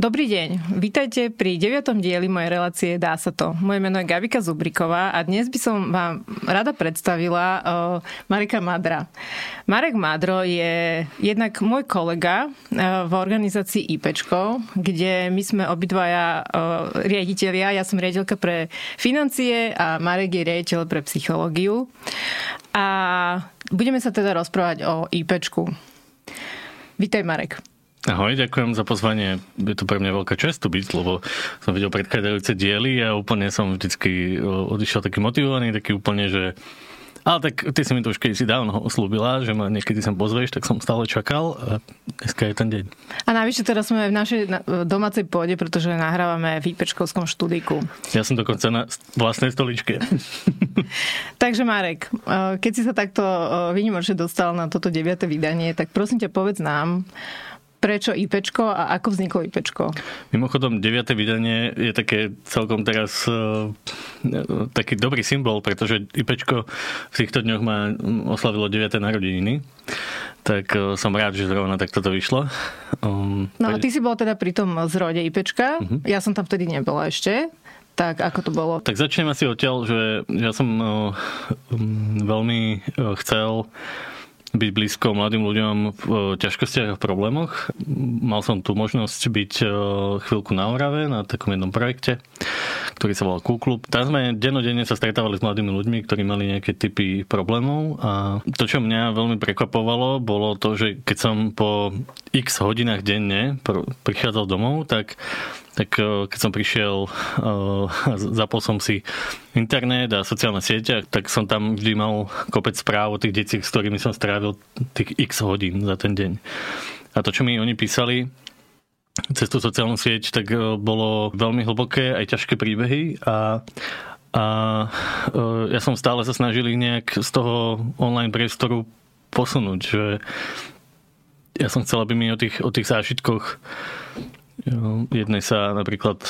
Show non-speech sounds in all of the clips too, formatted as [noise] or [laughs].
Dobrý deň, vítajte pri deviatom dieli mojej relácie Dá sa to. Moje meno je Gabika Zubriková a dnes by som vám rada predstavila uh, Mareka Madra. Marek Madro je jednak môj kolega uh, v organizácii IPčko, kde my sme obidvaja uh, riaditeľia. Ja som riaditeľka pre financie a Marek je riaditeľ pre psychológiu. A budeme sa teda rozprávať o IPčku. Vítaj Marek. Ahoj, ďakujem za pozvanie. Je to pre mňa veľká čest tu byť, lebo som videl predchádzajúce diely a úplne som vždycky odišiel taký motivovaný, taký úplne, že ale tak ty si mi to už keď si dávno slúbila, že ma niekedy sem pozveš, tak som stále čakal a dneska je ten deň. A navyše teraz sme v našej domácej pôde, pretože nahrávame v IPčkovskom štúdiku. Ja som dokonca na vlastnej stoličke. [laughs] Takže Marek, keď si sa takto vynimočne dostal na toto deviate vydanie, tak prosím ťa povedz nám, prečo IPčko a ako vzniklo IPčko? Mimochodom, 9. vydanie je také celkom teraz uh, taký dobrý symbol, pretože IPčko v týchto dňoch má oslavilo 9. narodeniny. Tak uh, som rád, že zrovna takto to vyšlo. Um, no a ty si bol teda pri tom zrode IPčka. Uh-huh. Ja som tam vtedy nebola ešte. Tak ako to bolo? Tak začnem asi odtiaľ, že ja som uh, um, veľmi uh, chcel byť blízko mladým ľuďom v e, ťažkostiach a v problémoch. Mal som tu možnosť byť e, chvíľku na Orave na takom jednom projekte, ktorý sa volal Kuklub. Tam sme dennodenne sa stretávali s mladými ľuďmi, ktorí mali nejaké typy problémov a to, čo mňa veľmi prekvapovalo, bolo to, že keď som po x hodinách denne prichádzal domov, tak tak eh, keď som prišiel, eh, [laughs] zapol som si internet a sociálne siete, tak som tam vždy mal kopec správ o tých detiach, s ktorými som strávil tých x hodín za ten deň. A to, čo mi oni písali, cez tú sociálnu sieť, tak eh, bolo veľmi hlboké aj ťažké príbehy a, a ja som stále sa snažil ich nejak z toho online priestoru posunúť, že ja som chcel, aby mi o tých, o tých zážitkoch Jednej sa napríklad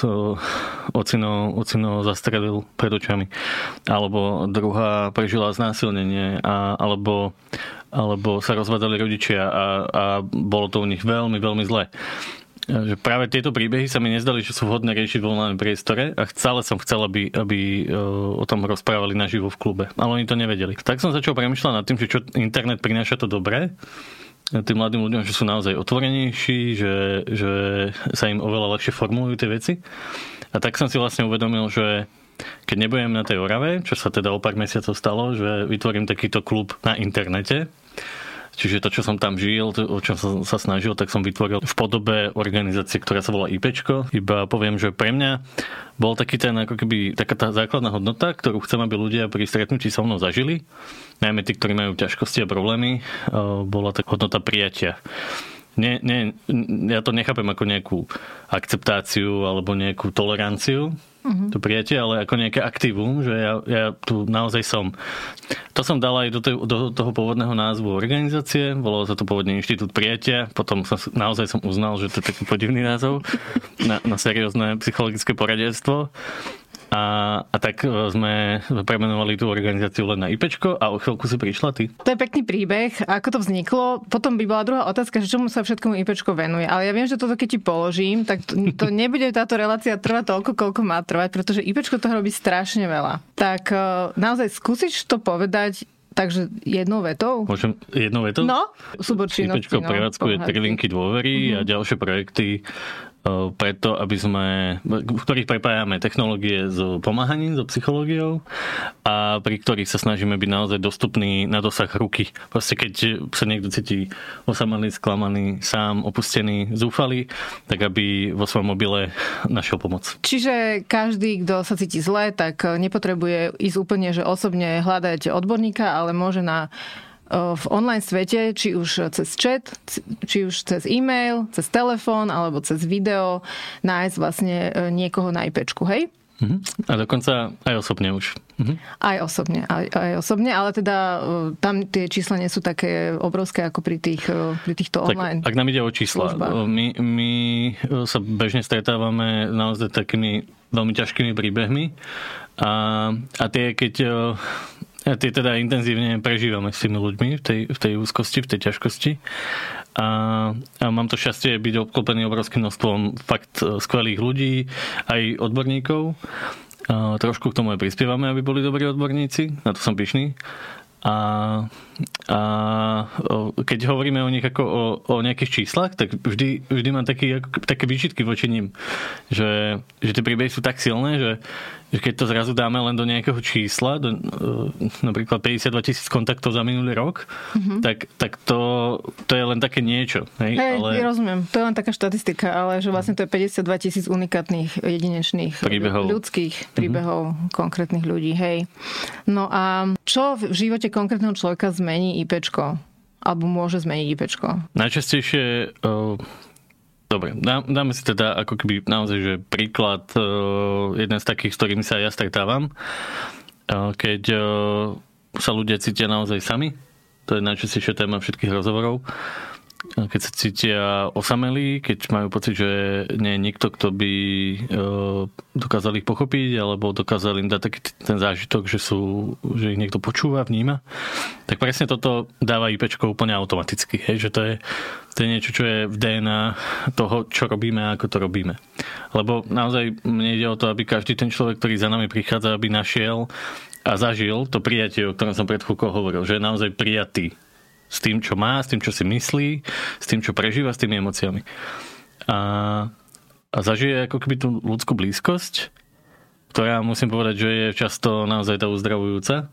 ocino, ocino zastrelil pred očami. Alebo druhá prežila znásilnenie. A, alebo, alebo sa rozvádzali rodičia a, a bolo to u nich veľmi, veľmi zle. Že práve tieto príbehy sa mi nezdali, že sú vhodné riešiť v online priestore a stále som chcel, aby, aby o tom rozprávali naživo v klube. Ale oni to nevedeli. Tak som začal premyšľať nad tým, že čo internet prináša to dobré tým mladým ľuďom, že sú naozaj otvorenejší, že, že sa im oveľa ľahšie formulujú tie veci. A tak som si vlastne uvedomil, že keď nebudem na tej Orave, čo sa teda o pár mesiacov stalo, že vytvorím takýto klub na internete, Čiže to, čo som tam žil, to, o čom som sa snažil, tak som vytvoril v podobe organizácie, ktorá sa volá IPčko. Iba poviem, že pre mňa bol taký ten, ako keby, taká tá základná hodnota, ktorú chcem, aby ľudia pri stretnutí so mnou zažili. Najmä tí, ktorí majú ťažkosti a problémy, bola tak hodnota prijatia nie, nie, ja to nechápem ako nejakú akceptáciu alebo nejakú toleranciu, uh-huh. to prijatie, ale ako nejaké aktívum, že ja, ja tu naozaj som. To som dal aj do, tej, do toho pôvodného názvu organizácie, volalo sa to pôvodne Inštitút prijatia, potom som, naozaj som uznal, že to je taký podivný názov na, na seriózne psychologické poradenstvo. A, a tak e, sme premenovali tú organizáciu len na IPčko a o chvíľku si prišla ty. To je pekný príbeh. Ako to vzniklo? Potom by bola druhá otázka, že čomu sa všetkomu IPčko venuje. Ale ja viem, že toto keď ti položím, tak to, to [laughs] nebude táto relácia trvať toľko, koľko má trvať, pretože IPčko toho robí strašne veľa. Tak e, naozaj skúsiš to povedať Takže jednou vetou? Môžem jednou vetou? No, súbor činnosti. IPčko no, prevádzkuje tri linky dôvery mm-hmm. a ďalšie projekty preto, aby sme, v ktorých prepájame technológie s pomáhaním, so psychológiou a pri ktorých sa snažíme byť naozaj dostupný na dosah ruky. Proste keď sa niekto cíti osamelý, sklamaný, sám, opustený, zúfalý, tak aby vo svojom mobile našiel pomoc. Čiže každý, kto sa cíti zle, tak nepotrebuje ísť úplne, že osobne hľadať odborníka, ale môže na v online svete, či už cez chat, či už cez e-mail, cez telefón alebo cez video nájsť vlastne e, niekoho na IPčku, hej? Uh-huh. A dokonca aj osobne už. Uh-huh. Aj osobne, aj, aj osobne, ale teda e, tam tie čísla nie sú také obrovské ako pri, tých, pri týchto online Tak, ak nám ide o čísla, my, my sa bežne stretávame naozaj takými veľmi ťažkými príbehmi a, a tie, keď tie teda intenzívne prežívame s tými ľuďmi v tej, v tej úzkosti, v tej ťažkosti. A, a mám to šťastie byť obklopený obrovským množstvom fakt e, skvelých ľudí, aj odborníkov. A trošku k tomu aj prispievame, aby boli dobrí odborníci, na to som pyšný. A, a keď hovoríme o nich ako o, o nejakých číslach, tak vždy, vždy mám taký, také výčitky voči ním, že, že tie príbehy sú tak silné, že, že keď to zrazu dáme len do nejakého čísla, do, e, napríklad 52 tisíc kontaktov za minulý rok, mm-hmm. tak, tak to, to je len také niečo. Hej, hej ale... rozumiem. To je len taká štatistika, ale že vlastne to je 52 tisíc unikátnych, jedinečných príbehov. ľudských mhm. príbehov mm-hmm. konkrétnych ľudí. Hej. No a čo v živote konkrétneho človeka zmení IPčko? Alebo môže zmeniť IPčko? Najčastejšie uh Dobre, dáme si teda ako keby naozaj, že príklad, uh, jeden z takých, s ktorými sa ja stretávam, uh, keď uh, sa ľudia cítia naozaj sami, to je najčastejšia téma všetkých rozhovorov, keď sa cítia osamelí, keď majú pocit, že nie je nikto, kto by dokázal ich pochopiť, alebo dokázal im dať taký ten zážitok, že, sú, že ich niekto počúva, vníma, tak presne toto dáva IPčko úplne automaticky. Hej, že to je, to je niečo, čo je v DNA toho, čo robíme a ako to robíme. Lebo naozaj mne ide o to, aby každý ten človek, ktorý za nami prichádza, aby našiel a zažil to prijatie, o ktorom som pred chvíľkou hovoril, že je naozaj prijatý s tým, čo má, s tým, čo si myslí, s tým, čo prežíva, s tými emóciami. A, a zažije ako keby tú ľudskú blízkosť, ktorá musím povedať, že je často naozaj tá uzdravujúca.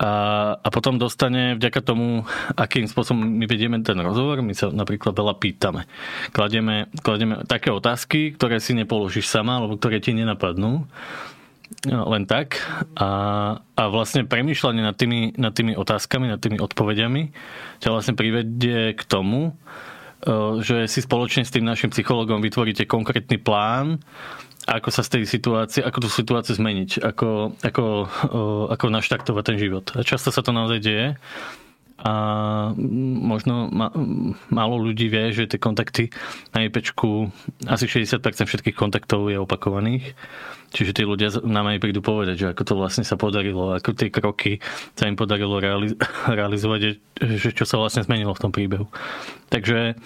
A, a potom dostane vďaka tomu, akým spôsobom my vedieme ten rozhovor, my sa napríklad veľa pýtame. Kladieme, kladieme také otázky, ktoré si nepoložíš sama, alebo ktoré ti nenapadnú len tak a, a vlastne premýšľanie nad tými, nad tými otázkami, nad tými odpovediami ťa vlastne privedie k tomu, e, že si spoločne s tým našim psychologom vytvoríte konkrétny plán, ako sa z tej situácie, ako tú situáciu zmeniť, ako, ako, e, ako naštartovať ten život. A často sa to naozaj deje a možno ma, málo ľudí vie, že tie kontakty na IPčku, asi 60% všetkých kontaktov je opakovaných. Čiže tí ľudia nám aj prídu povedať, že ako to vlastne sa podarilo, ako tie kroky sa im podarilo realiz- [laughs] realizovať, že čo sa vlastne zmenilo v tom príbehu. Takže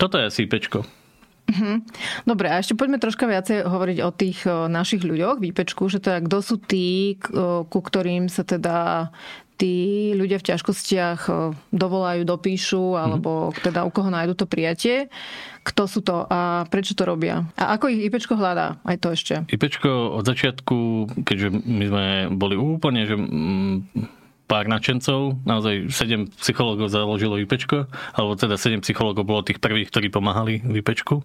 toto je asi IPčko. Mhm. Dobre, a ešte poďme troška viacej hovoriť o tých našich ľuďoch v že teda kto sú tí, ku ktorým sa teda tí ľudia v ťažkostiach e, dovolajú, dopíšu, alebo mm. teda u koho nájdu to prijatie. Kto sú to a prečo to robia? A ako ich IPčko hľadá? Aj to ešte. IPčko od začiatku, keďže my sme boli úplne, že pár nadšencov, naozaj 7 psychológov založilo IPčko, alebo teda 7 psychológov bolo tých prvých, ktorí pomáhali v IPčku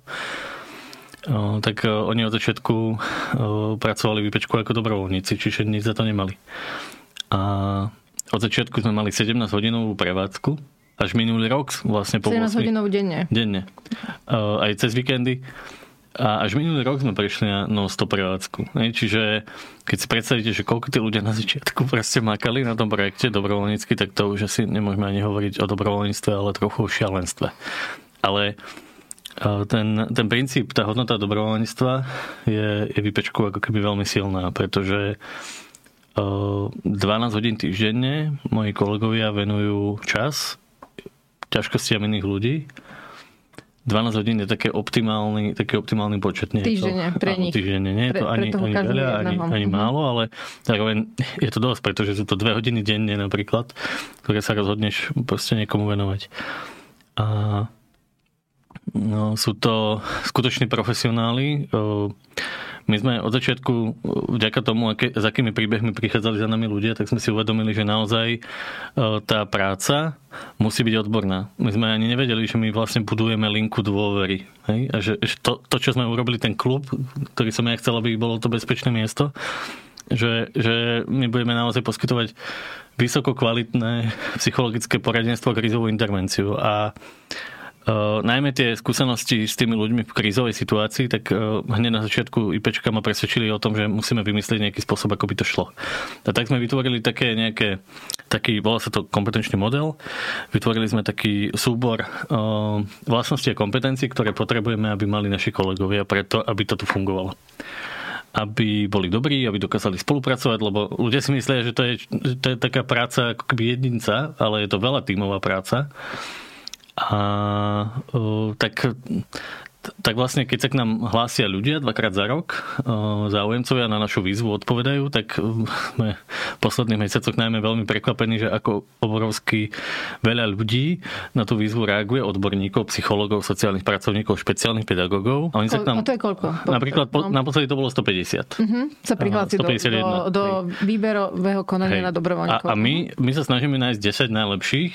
tak e, oni od začiatku e, pracovali v IPčku ako dobrovoľníci, čiže nič za to nemali. A od začiatku sme mali 17 hodinovú prevádzku, až minulý rok vlastne po 17 hodinov denne. Denne. Uh, aj cez víkendy. A až minulý rok sme prešli na non-stop prevádzku. Čiže keď si predstavíte, že koľko tí ľudia na začiatku proste makali na tom projekte dobrovoľnícky, tak to už asi nemôžeme ani hovoriť o dobrovoľníctve, ale trochu o šialenstve. Ale ten, ten princíp, tá hodnota dobrovoľníctva je, je vypečku ako keby veľmi silná, pretože 12 hodín týždenne moji kolegovia venujú čas ťažkostiam iných ľudí. 12 hodín je také optimálny, taký optimálny počet. Nie týždenne, to, pre nich. Týždenne, nie je to pre, ani, ani veľa, ani, ani mhm. málo, ale zároveň [laughs] je to dosť, pretože sú to dve hodiny denne napríklad, ktoré sa rozhodneš proste niekomu venovať. A no, sú to skutoční profesionáli. My sme od začiatku, vďaka tomu, aké, s akými príbehmi prichádzali za nami ľudia, tak sme si uvedomili, že naozaj e, tá práca musí byť odborná. My sme ani nevedeli, že my vlastne budujeme linku dôvery. Hej? A že to, to, čo sme urobili, ten klub, ktorý som ja chcel, aby bolo to bezpečné miesto, že, že my budeme naozaj poskytovať vysoko kvalitné psychologické poradenstvo a krizovú intervenciu. A Uh, najmä tie skúsenosti s tými ľuďmi v krízovej situácii, tak uh, hneď na začiatku IPčka ma presvedčili o tom, že musíme vymyslieť nejaký spôsob, ako by to šlo. A tak sme vytvorili také nejaké, taký, volá sa to kompetenčný model, vytvorili sme taký súbor uh, vlastností a kompetencií, ktoré potrebujeme, aby mali naši kolegovia preto, aby to tu fungovalo. aby boli dobrí, aby dokázali spolupracovať, lebo ľudia si myslia, že to je, to je taká práca ako jedinca, ale je to veľa tímová práca. A tak tak vlastne keď sa k nám hlásia ľudia dvakrát za rok, záujemcovia na našu výzvu odpovedajú, tak sme v posledných mesiacoch najmä veľmi prekvapení, že ako obrovský veľa ľudí na tú výzvu reaguje, odborníkov, psychológov, sociálnych pracovníkov, špeciálnych pedagógov. A oni sa k nám, a to je koľko? Napríklad po, no. naposledy to bolo 150. Uh-huh. Mhm. Sa prihlási do, do, do výberového konania Hej. na dobrovoľníkov. A, a my, my sa snažíme nájsť 10 najlepších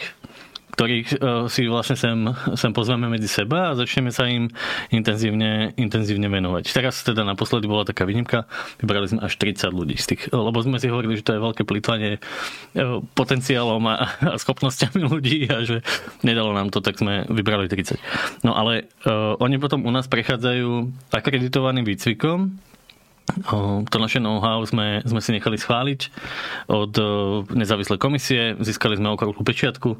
ktorých e, si vlastne sem, sem pozveme medzi seba a začneme sa im intenzívne, intenzívne venovať. Teraz teda naposledy bola taká výnimka, vybrali sme až 30 ľudí z tých, lebo sme si hovorili, že to je veľké plýtvanie e, potenciálom a, a schopnosťami ľudí a že nedalo nám to, tak sme vybrali 30. No ale uh, oni potom u nás prechádzajú akreditovaným výcvikom, to naše know-how sme, sme si nechali schváliť od nezávislej komisie, získali sme okrúhlu pečiatku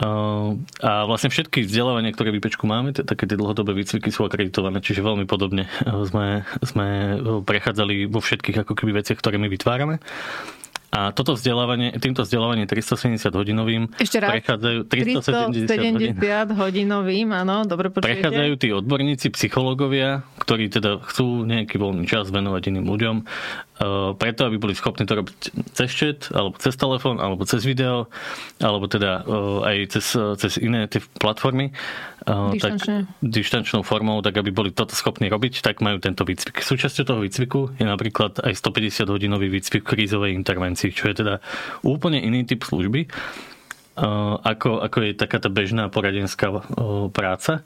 a vlastne všetky vzdelávania, ktoré v IPčku máme, také tie dlhodobé výcviky sú akreditované, čiže veľmi podobne sme, sme prechádzali vo všetkých ako keby veciach, ktoré my vytvárame. A toto vzdelávanie, týmto vzdelávanie 370 hodinovým Ešte raz, prechádzajú 370 hodin. hodinovým, áno, dobre počujete. Prechádzajú tí odborníci, psychológovia, ktorí teda chcú nejaký voľný čas venovať iným ľuďom, preto, aby boli schopní to robiť cez chat, alebo cez telefón, alebo cez video, alebo teda eh, aj cez, cez iné tie platformy, eh, tak, dištančnou formou, tak aby boli toto schopní robiť, tak majú tento výcvik. Súčasťou toho výcviku je napríklad aj 150 hodinový výcvik krízovej intervencii, čo je teda úplne iný typ služby ako, ako je taká tá bežná poradenská práca.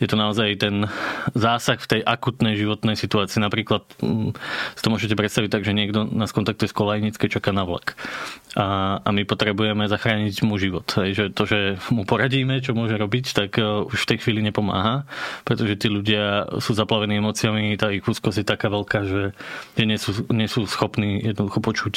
Je to naozaj ten zásah v tej akutnej životnej situácii. Napríklad mm, si to môžete predstaviť tak, že niekto nás kontaktuje z kolajnické, čaká na vlak. A, a my potrebujeme zachrániť mu život. Hej, že to, že mu poradíme, čo môže robiť, tak už v tej chvíli nepomáha, pretože tí ľudia sú zaplavení emóciami, tá ich úzkosť je taká veľká, že nie sú, nie sú schopní jednoducho počuť,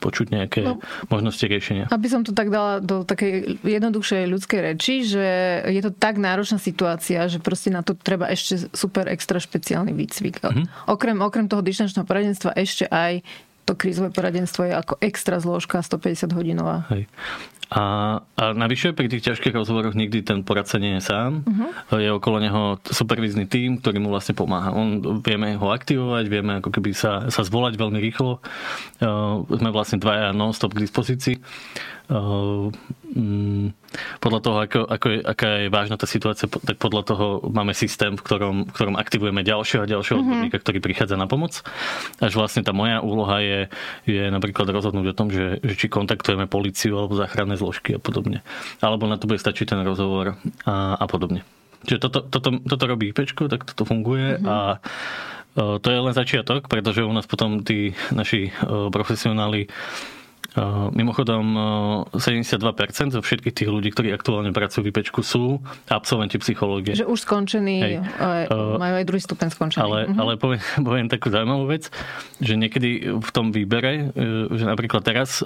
počuť nejaké no, možnosti riešenia. Aby som to tak dala do takej jednoduchšej ľudskej reči, že je to tak náročná situácia, že proste na to treba ešte super extra špeciálny výcvik. Mm-hmm. Okrem, okrem toho dištančného poradenstva ešte aj to krízové poradenstvo je ako extra zložka 150 hodinová. Hej. A, a navyše pri tých ťažkých rozhovoroch nikdy ten poradca nie je sám. Uh-huh. Je okolo neho supervízny tým, ktorý mu vlastne pomáha. On, vieme ho aktivovať, vieme ako keby sa, sa zvolať veľmi rýchlo. Uh, sme vlastne dvaja non-stop k dispozícii. Uh, mm, podľa toho, ako, ako je, aká je vážna tá situácia, tak podľa toho máme systém, v ktorom, v ktorom aktivujeme ďalšieho a ďalšieho mm-hmm. odborníka, ktorý prichádza na pomoc. Až vlastne tá moja úloha je, je napríklad rozhodnúť o tom, že, že či kontaktujeme policiu alebo záchranné zložky a podobne. Alebo na to bude stačiť ten rozhovor a, a podobne. Čiže toto, toto, toto robí IPčko, tak toto funguje mm-hmm. a e, to je len začiatok, pretože u nás potom tí naši e, profesionáli Mimochodom, 72% zo všetkých tých ľudí, ktorí aktuálne pracujú v IPčku, sú absolventi psychológie. Že už skončení, Hej. majú aj druhý stupeň skončený. Ale, uh-huh. ale poviem, [laughs] poviem takú zaujímavú vec, že niekedy v tom výbere, že napríklad teraz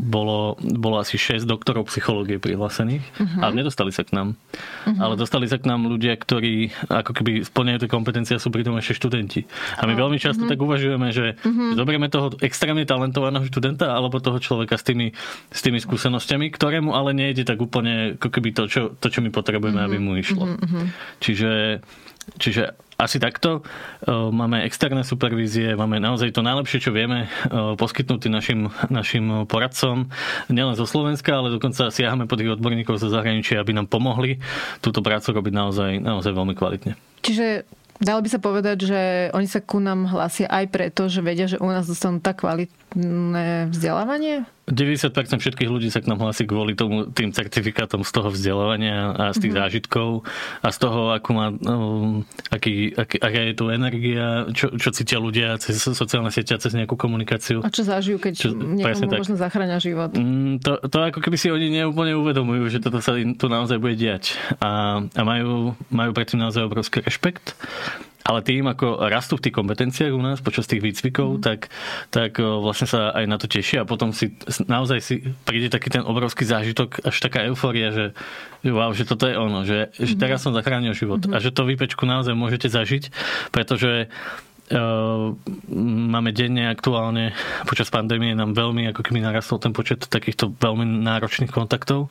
bolo, bolo asi 6 doktorov psychológie prihlásených, uh-huh. ale nedostali sa k nám. Uh-huh. Ale dostali sa k nám ľudia, ktorí ako keby splňajú tie kompetencie a sú pritom ešte študenti. A my veľmi často uh-huh. tak uvažujeme, že uh-huh. zoberieme toho extrémne talentovaného študenta alebo toho človeka s tými, s tými skúsenosťami, ktorému ale nejde tak úplne ako keby to, čo, to, čo my potrebujeme, mm-hmm. aby mu išlo. Mm-hmm. Čiže, čiže asi takto. Máme externé supervízie, máme naozaj to najlepšie, čo vieme poskytnúť našim, našim poradcom, nielen zo Slovenska, ale dokonca siahame po tých odborníkov zo zahraničia, aby nám pomohli túto prácu robiť naozaj, naozaj veľmi kvalitne. Čiže Dalo by sa povedať, že oni sa ku nám hlásia aj preto, že vedia, že u nás dostanú tak kvalitné vzdelávanie? 90% všetkých ľudí sa k nám hlási kvôli tomu, tým certifikátom z toho vzdelávania a z tých mm-hmm. zážitkov a z toho, akú má, um, aký, aký, aká je tu energia, čo, čo cítia ľudia cez sociálne siete a cez nejakú komunikáciu. A čo zažijú, keď čo, niekomu možno zachráňa život? Mm, to, to ako keby si oni neúplne uvedomujú, že toto sa tu naozaj bude diať. A, a majú, majú predtým naozaj obrovský rešpekt ale tým, ako rastú v tých kompetenciách u nás počas tých výcvikov, mm. tak, tak vlastne sa aj na to tešia a potom si naozaj si príde taký ten obrovský zážitok, až taká eufória, že, že wow, že toto je ono, že, mm. že teraz som zachránil život mm. a že to výpečku naozaj môžete zažiť, pretože máme denne aktuálne počas pandémie nám veľmi ako keby narastol ten počet takýchto veľmi náročných kontaktov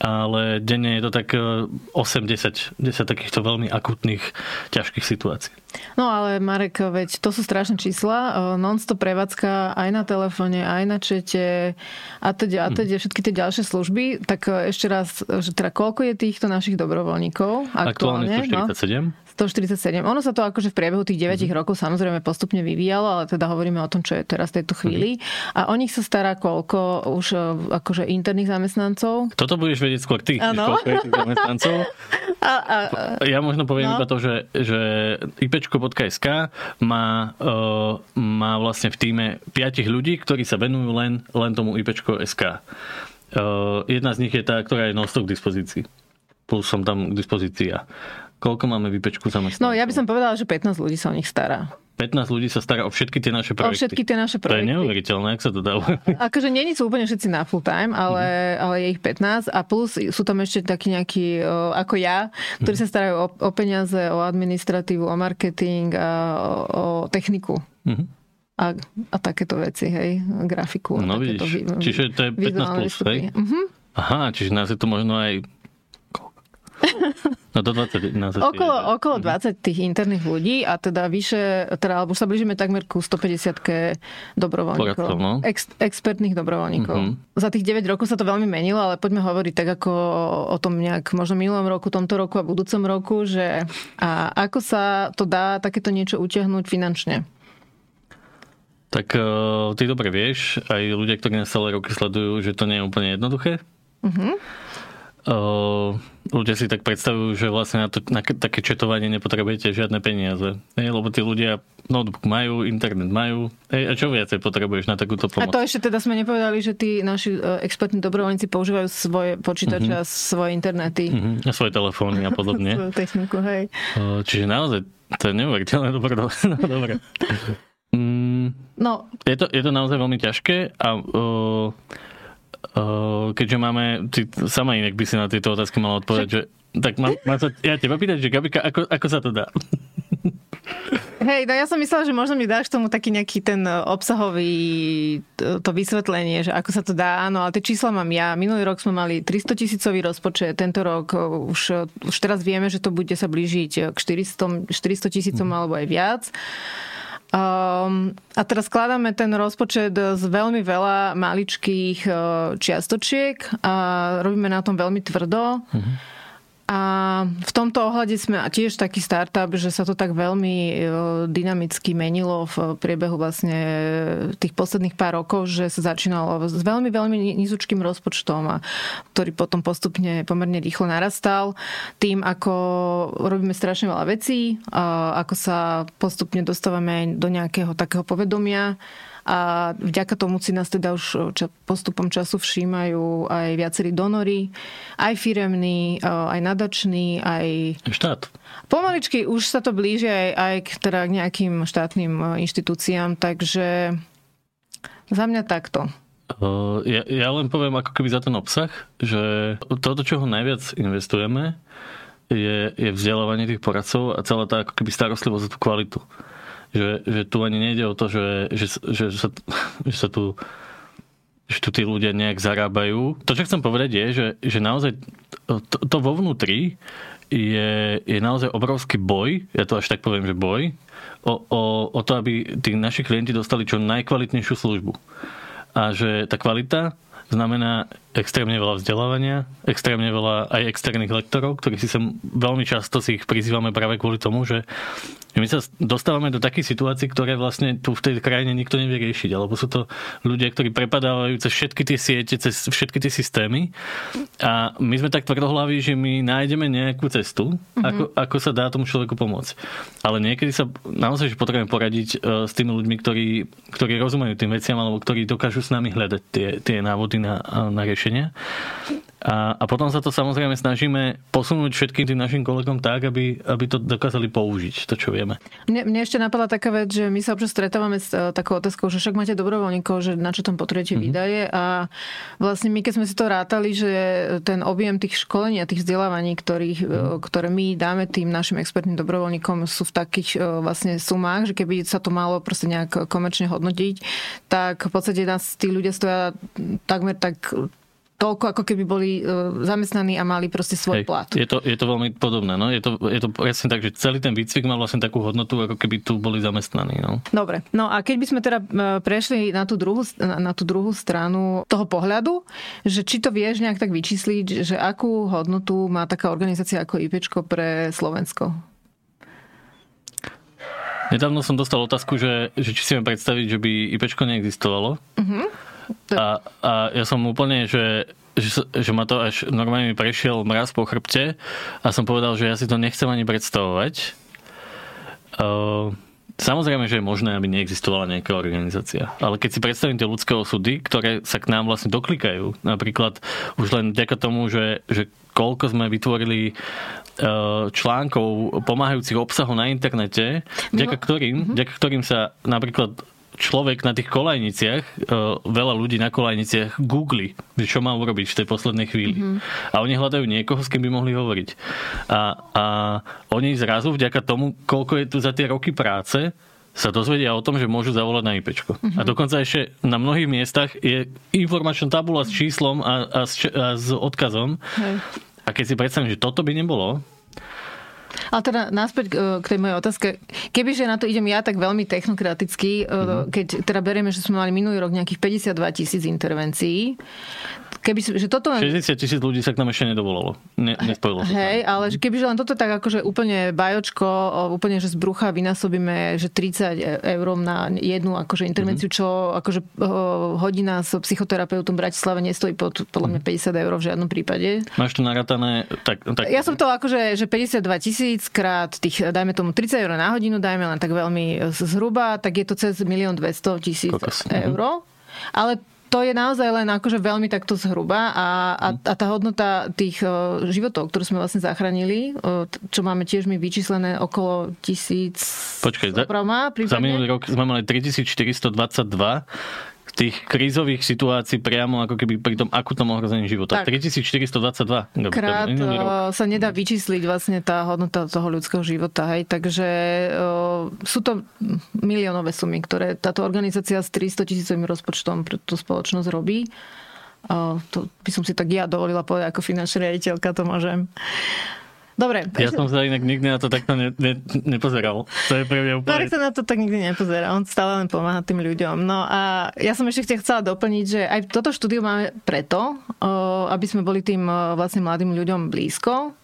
ale denne je to tak 8-10 e, 10 takýchto veľmi akutných, ťažkých situácií. No ale Marek, veď to sú strašné čísla. Non-stop prevádzka aj na telefóne, aj na čete a teda, a teda všetky tie ďalšie služby. Tak ešte raz, že teda koľko je týchto našich dobrovoľníkov aktuálne? Aktuálne 147. 147. Ono sa to akože v priebehu tých 9 mm-hmm. rokov samozrejme postupne vyvíjalo, ale teda hovoríme o tom, čo je teraz v tejto chvíli. Mm-hmm. A o nich sa stará koľko už akože interných zamestnancov? Toto budeš vedieť skôr ty, koľko je tých zamestnancov. [laughs] a, a, ja možno poviem no. iba to, že, že ipečko.sk má, uh, má vlastne v týme 5 ľudí, ktorí sa venujú len, len tomu ipečko.sk. Uh, jedna z nich je tá, ktorá je non k dispozícii. Plus som tam k dispozícii ja. Koľko máme výpečku zamestnancov? No ja by som povedala, že 15 ľudí sa o nich stará. 15 ľudí sa stará o všetky tie naše projekty. O všetky tie naše projekty. To je neuveriteľné, ak sa to dá. Akože nie sú úplne všetci na full time, ale, mm-hmm. ale je ich 15 a plus sú tam ešte takí nejakí ako ja, ktorí mm-hmm. sa starajú o, o peniaze, o administratívu, o marketing a o, o techniku. Mm-hmm. A, a takéto veci, hej, grafiku. No vidíš, čiže to je 15 plus, hej? Mm-hmm. Aha, čiže nás je to možno aj No do 20 na okolo, okolo 20 tých interných ľudí a teda vyše, teda, alebo sa blížime takmer ku 150 dobrovoľníkov. Poradcov, no? Ex, expertných dobrovoľníkov. Mm-hmm. Za tých 9 rokov sa to veľmi menilo, ale poďme hovoriť tak ako o tom nejak možno minulom roku, tomto roku a budúcom roku, že a ako sa to dá takéto niečo utiahnuť finančne? Tak uh, ty dobre vieš, aj ľudia, ktorí nás celé roky sledujú, že to nie je úplne jednoduché. Mm-hmm. Uh, ľudia si tak predstavujú, že vlastne na, to, na také četovanie nepotrebujete žiadne peniaze. Ej, lebo tí ľudia notebook majú, internet majú. Ej, a čo viacej potrebuješ na takúto pomoc? A to ešte teda sme nepovedali, že tí naši uh, expertní dobrovoľníci používajú svoje počítače uh-huh. a svoje internety. Uh-huh. A svoje telefóny a podobne. [laughs] Svoju techniku, hej. Uh, čiže naozaj, to je neuveriteľné [laughs] dobre. No, dobre. Mm, no. Je, to, je to naozaj veľmi ťažké a uh, keďže máme, ty sama inak by si na tieto otázky mala odpovedať, že tak mám, mám sa, ja teba pýtať, že Gabika, ako, ako sa to dá? Hej, no ja som myslela, že možno mi dáš tomu taký nejaký ten e, obsahový to, to vysvetlenie, že ako sa to dá. Áno, ale tie čísla mám ja. Minulý rok sme mali 300 tisícový rozpočet, tento rok e, už, už teraz vieme, že to bude sa blížiť k 400, 400 tisícom alebo aj viac. Um, a teraz skladáme ten rozpočet z veľmi veľa maličkých uh, čiastočiek a robíme na tom veľmi tvrdo. Uh-huh. A v tomto ohľade sme tiež taký startup, že sa to tak veľmi e, dynamicky menilo v priebehu vlastne tých posledných pár rokov, že sa začínalo s veľmi, veľmi nízučkým rozpočtom, a ktorý potom postupne pomerne rýchlo narastal. Tým, ako robíme strašne veľa vecí, ako sa postupne dostávame do nejakého takého povedomia, a vďaka tomu si nás teda už postupom času všímajú aj viacerí donory, aj firemní, aj nadační, aj... Štát. Pomaličky už sa to blíži aj, aj k, teda k nejakým štátnym inštitúciám, takže za mňa takto. Ja, ja len poviem ako keby za ten obsah, že toto, čo ho najviac investujeme, je, je vzdelávanie tých poradcov a celá tá ako keby starostlivosť o tú kvalitu že, že tu ani nejde o to, že, že, že, sa, [laughs] že sa tu že tu tí ľudia nejak zarábajú. To, čo chcem povedať je, že, že naozaj to, to vo vnútri je, je naozaj obrovský boj, ja to až tak poviem, že boj, o, o, o to, aby tí naši klienti dostali čo najkvalitnejšiu službu. A že tá kvalita znamená extrémne veľa vzdelávania, extrémne veľa aj externých lektorov, ktorí si sem veľmi často si ich prizývame práve kvôli tomu, že my sa dostávame do takých situácií, ktoré vlastne tu v tej krajine nikto nevie riešiť, alebo sú to ľudia, ktorí prepadávajú cez všetky tie siete, cez všetky tie systémy a my sme tak tvrdohlaví, že my nájdeme nejakú cestu, mm-hmm. ako, ako sa dá tomu človeku pomôcť. Ale niekedy sa naozaj že potrebujeme poradiť e, s tými ľuďmi, ktorí, ktorí rozumejú tým veciam, alebo ktorí dokážu s nami hľadať tie, tie návody na, na riešenia. A, a potom sa to samozrejme snažíme posunúť všetkým tým našim kolegom tak, aby, aby to dokázali použiť, to čo vieme. Mne, mne ešte napadla taká vec, že my sa občas stretávame s uh, takou otázkou, že však máte dobrovoľníkov, že na čo tam potrebujete mm-hmm. výdaje a vlastne my keď sme si to rátali, že ten objem tých školení a tých vzdelávaní, ktorých, mm-hmm. ktoré my dáme tým našim expertným dobrovoľníkom sú v takých uh, vlastne sumách, že keby sa to malo proste nejak komerčne hodnotiť, tak v podstate nás tí ľudia stoja takmer tak toľko, ako keby boli e, zamestnaní a mali proste svoj Hej, plat. Je to, je to veľmi podobné. No? Je, to, je to presne tak, že celý ten výcvik mal vlastne takú hodnotu, ako keby tu boli zamestnaní. No? Dobre. No a keď by sme teda e, prešli na tú, druhú, na tú druhú stranu toho pohľadu, že či to vieš nejak tak vyčísliť, že akú hodnotu má taká organizácia ako IPčko pre Slovensko? Nedávno som dostal otázku, že, že či si viem predstaviť, že by IPčko neexistovalo. Uh-huh. A, a ja som úplne, že, že, že ma to až normálne mi prešiel mraz po chrbte a som povedal, že ja si to nechcem ani predstavovať. Uh, Samozrejme, že je možné, aby neexistovala nejaká organizácia. Ale keď si predstavím tie ľudské osudy, ktoré sa k nám vlastne doklikajú, napríklad už len vďaka tomu, že, že koľko sme vytvorili e, článkov pomáhajúcich obsahov na internete, vďaka ktorým, mhm. vďaka ktorým sa napríklad človek na tých kolajniciach, e, veľa ľudí na kolajniciach googli, že čo má urobiť v tej poslednej chvíli. Mm-hmm. A oni hľadajú niekoho, s kým by mohli hovoriť. A, a oni zrazu vďaka tomu, koľko je tu za tie roky práce, sa dozvedia o tom, že môžu zavolať na IP. Mm-hmm. A dokonca ešte na mnohých miestach je informačná tabula s číslom a, a, s, a s odkazom. Hej. A keď si predstavím, že toto by nebolo, ale teda náspäť e, k tej mojej otázke. Kebyže na to idem ja tak veľmi technokraticky, mm-hmm. keď teda berieme, že sme mali minulý rok nejakých 52 tisíc intervencií, keby, že toto len... 60 tisíc ľudí sa k nám ešte nedovolalo. Ne, nespojilo sa Hej, ale že kebyže len toto tak akože úplne bajočko, úplne, že z brucha vynásobíme, že 30 eur na jednu akože intervenciu, mm-hmm. čo akože hodina s psychoterapeutom v Bratislave nestojí pod podľa mňa 50 mhm. eur v žiadnom prípade. Máš to naratané tak, tak... Ja som to akože, že 52 tisíc krát tých, dajme tomu 30 eur na hodinu, dajme len tak veľmi zhruba, tak je to cez 1 200 tisíc eur. Ale to je naozaj len akože veľmi takto zhruba a, a, a tá hodnota tých uh, životov, ktorú sme vlastne zachránili, uh, čo máme tiež my vyčíslené okolo tisíc... Počkaj, za, za minulý rok sme mali 3422 tých krízových situácií priamo ako keby pri tom akutnom ohrození života. Tak. 3422. Krát sa nedá vyčísliť vlastne tá hodnota toho ľudského života. Hej. Takže o, sú to miliónové sumy, ktoré táto organizácia s 300 tisícovým rozpočtom pre tú spoločnosť robí. O, to by som si tak ja dovolila povedať ako finančná riaditeľka, to môžem. Dobre. Ja som sa inak nikdy na to takto ne, ne, nepozeral. To je pre mňa úplne... Marek sa na to tak nikdy nepozerá. On stále len pomáha tým ľuďom. No a ja som ešte chcela doplniť, že aj toto štúdiu máme preto, aby sme boli tým vlastne mladým ľuďom blízko,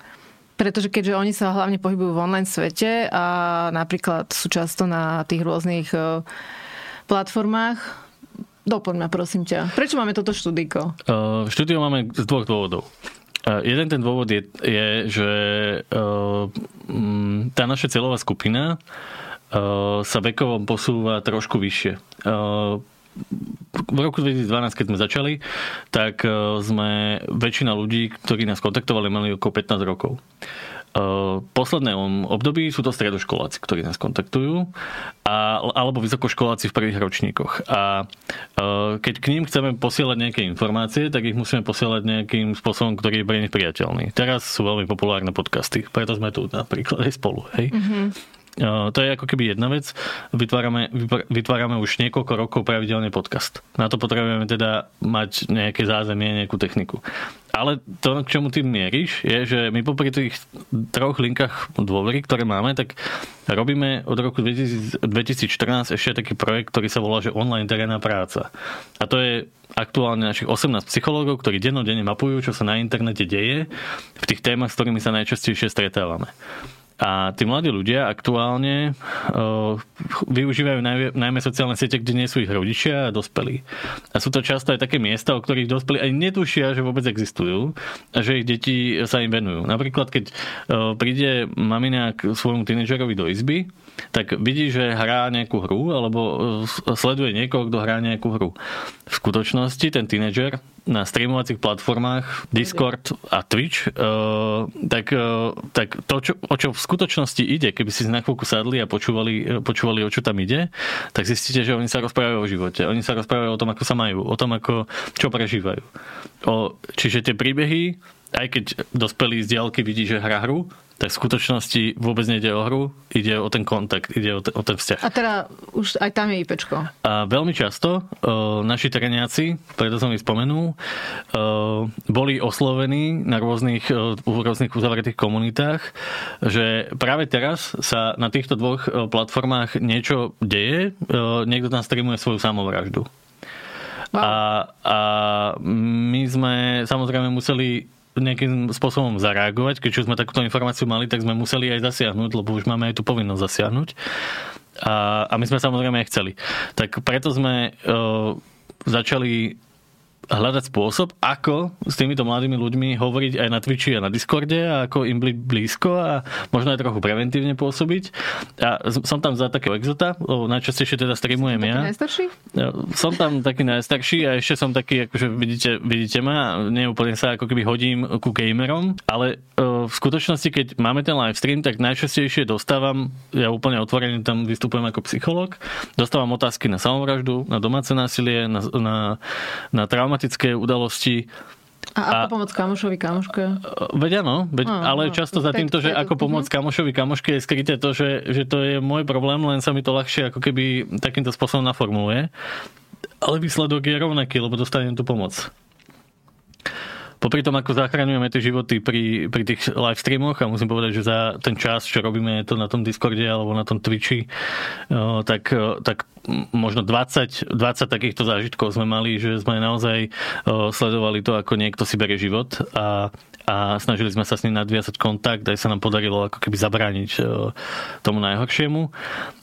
pretože keďže oni sa hlavne pohybujú v online svete a napríklad sú často na tých rôznych platformách, doplň ma prosím ťa. Prečo máme toto štúdiko? Uh, štúdio máme z dvoch dôvodov. Jeden ten dôvod je, je že tá naša celová skupina sa vekovo posúva trošku vyššie. V roku 2012, keď sme začali, tak sme väčšina ľudí, ktorí nás kontaktovali, mali okolo 15 rokov poslednom období sú to stredoškoláci, ktorí nás kontaktujú, a, alebo vysokoškoláci v prvých ročníkoch. A keď k ním chceme posielať nejaké informácie, tak ich musíme posielať nejakým spôsobom, ktorý je pre nich priateľný. Teraz sú veľmi populárne podcasty, preto sme tu napríklad aj spolu. Hej? Mm-hmm. To je ako keby jedna vec. Vytvárame, vytvárame už niekoľko rokov pravidelne podcast. Na to potrebujeme teda mať nejaké zázemie, nejakú techniku. Ale to, k čomu ty mieríš, je, že my popri tých troch linkách dôvery, ktoré máme, tak robíme od roku 2014 ešte taký projekt, ktorý sa volá, že online terénna práca. A to je aktuálne našich 18 psychológov, ktorí dennodenne mapujú, čo sa na internete deje v tých témach, s ktorými sa najčastejšie stretávame. A tí mladí ľudia aktuálne uh, využívajú najmä, najmä sociálne siete, kde nie sú ich rodičia a dospelí. A sú to často aj také miesta, o ktorých dospelí aj netušia, že vôbec existujú a že ich deti sa im venujú. Napríklad, keď uh, príde mamina k svojmu tínedžerovi do izby, tak vidí, že hrá nejakú hru alebo sleduje niekoho, kto hrá nejakú hru. V skutočnosti ten tínedžer na streamovacích platformách Discord a Twitch, uh, tak, uh, tak to, čo, o čo v skutočnosti ide, keby si na chvíľku sadli a počúvali, počúvali, o čo tam ide, tak zistíte, že oni sa rozprávajú o živote. Oni sa rozprávajú o tom, ako sa majú, o tom, ako, čo prežívajú. O, čiže tie príbehy, aj keď dospelí z diaľky vidí, že hra hru, tak v skutočnosti vôbec nejde o hru, ide o ten kontakt, ide o, t- o ten vzťah. A teda už aj tam je IPčko. A veľmi často uh, naši teréniaci, preto som ich spomenul, uh, boli oslovení na rôznych, uh, rôznych uzavretých komunitách, že práve teraz sa na týchto dvoch platformách niečo deje, uh, niekto tam streamuje svoju samovraždu. Wow. A, a my sme samozrejme museli nejakým spôsobom zareagovať. Keď už sme takúto informáciu mali, tak sme museli aj zasiahnuť, lebo už máme aj tú povinnosť zasiahnuť. A, a my sme samozrejme aj chceli. Tak preto sme uh, začali hľadať spôsob, ako s týmito mladými ľuďmi hovoriť aj na Twitchi a na Discorde a ako im byť blízko a možno aj trochu preventívne pôsobiť. A som tam za takého exota, lebo najčastejšie teda streamujem ja. najstarší? Som tam taký najstarší a ešte som taký, akože vidíte, vidíte ma, neúplne sa ako keby hodím ku gamerom, ale e, v skutočnosti, keď máme ten live stream, tak najčastejšie dostávam, ja úplne otvorený tam vystupujem ako psycholog, dostávam otázky na samovraždu, na domáce násilie, na, na, na trauma traumatické udalosti. A ako a, pomôcť kamošovi, kamoške? Veď áno, veď, no, ale no, často za týmto, že ako pomôcť kamošovi, kamoške je skryté to, že, že to je môj problém, len sa mi to ľahšie ako keby takýmto spôsobom naformuluje. Ale výsledok je rovnaký, lebo dostanem tú pomoc. Popri tom, ako zachraňujeme tie životy pri, pri tých live streamoch a musím povedať, že za ten čas, čo robíme to na tom Discorde alebo na tom Twitchi, tak, tak možno 20, 20 takýchto zážitkov sme mali, že sme naozaj sledovali to, ako niekto si berie život a, a snažili sme sa s ním nadviazať kontakt, aj sa nám podarilo ako keby zabrániť tomu najhoršiemu.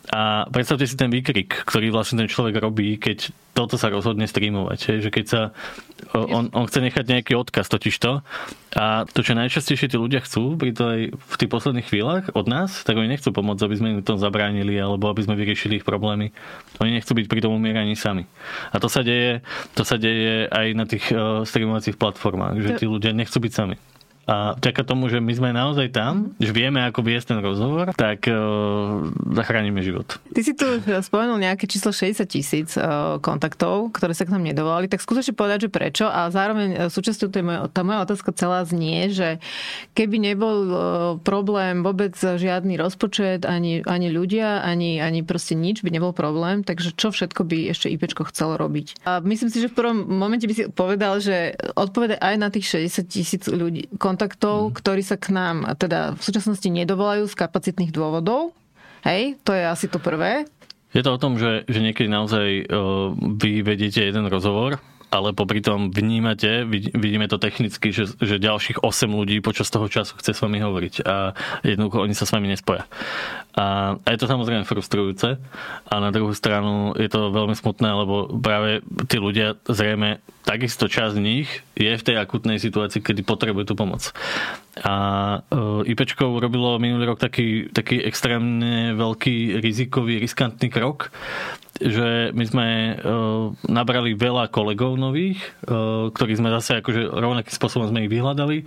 A predstavte si ten výkrik, ktorý vlastne ten človek robí, keď toto sa rozhodne streamovať. Že keď sa, on, on chce nechať nejaký odkaz totižto a to, čo najčastejšie tí ľudia chcú pri tej, v tých posledných chvíľach od nás, tak oni nechcú pomôcť, aby sme im tom zabránili alebo aby sme vyriešili ich problémy. Oni nechcú byť pri tom umieraní sami. A to sa deje, to sa deje aj na tých uh, streamovacích platformách, že tí ľudia nechcú byť sami. A vďaka tomu, že my sme naozaj tam, že vieme, ako viesť ten rozhovor, tak uh, zachránime život. Ty si tu spomenul nejaké číslo 60 tisíc uh, kontaktov, ktoré sa k nám nedovolali, tak skúsite povedať, že prečo a zároveň uh, súčasťou tej moje, tá moja otázka celá znie, že keby nebol uh, problém vôbec žiadny rozpočet, ani, ani ľudia, ani, ani proste nič by nebol problém, takže čo všetko by ešte IPčko chcelo robiť. A myslím si, že v prvom momente by si povedal, že odpovede aj na tých 60 tisíc ľudí, kontaktov, mm. ktorí sa k nám teda v súčasnosti nedovolajú z kapacitných dôvodov. Hej, to je asi to prvé. Je to o tom, že, že niekedy naozaj uh, vy vedete jeden rozhovor ale popri tom vnímate, vidíme to technicky, že, že ďalších 8 ľudí počas toho času chce s vami hovoriť a jednoducho oni sa s vami nespoja. A, a je to samozrejme frustrujúce a na druhú stranu je to veľmi smutné, lebo práve tí ľudia zrejme takisto časť z nich je v tej akutnej situácii, kedy potrebuje tú pomoc. A e, IPčko urobilo minulý rok taký, taký extrémne veľký rizikový, riskantný krok, že my sme uh, nabrali veľa kolegov nových, uh, ktorých sme zase akože rovnakým spôsobom sme ich vyhľadali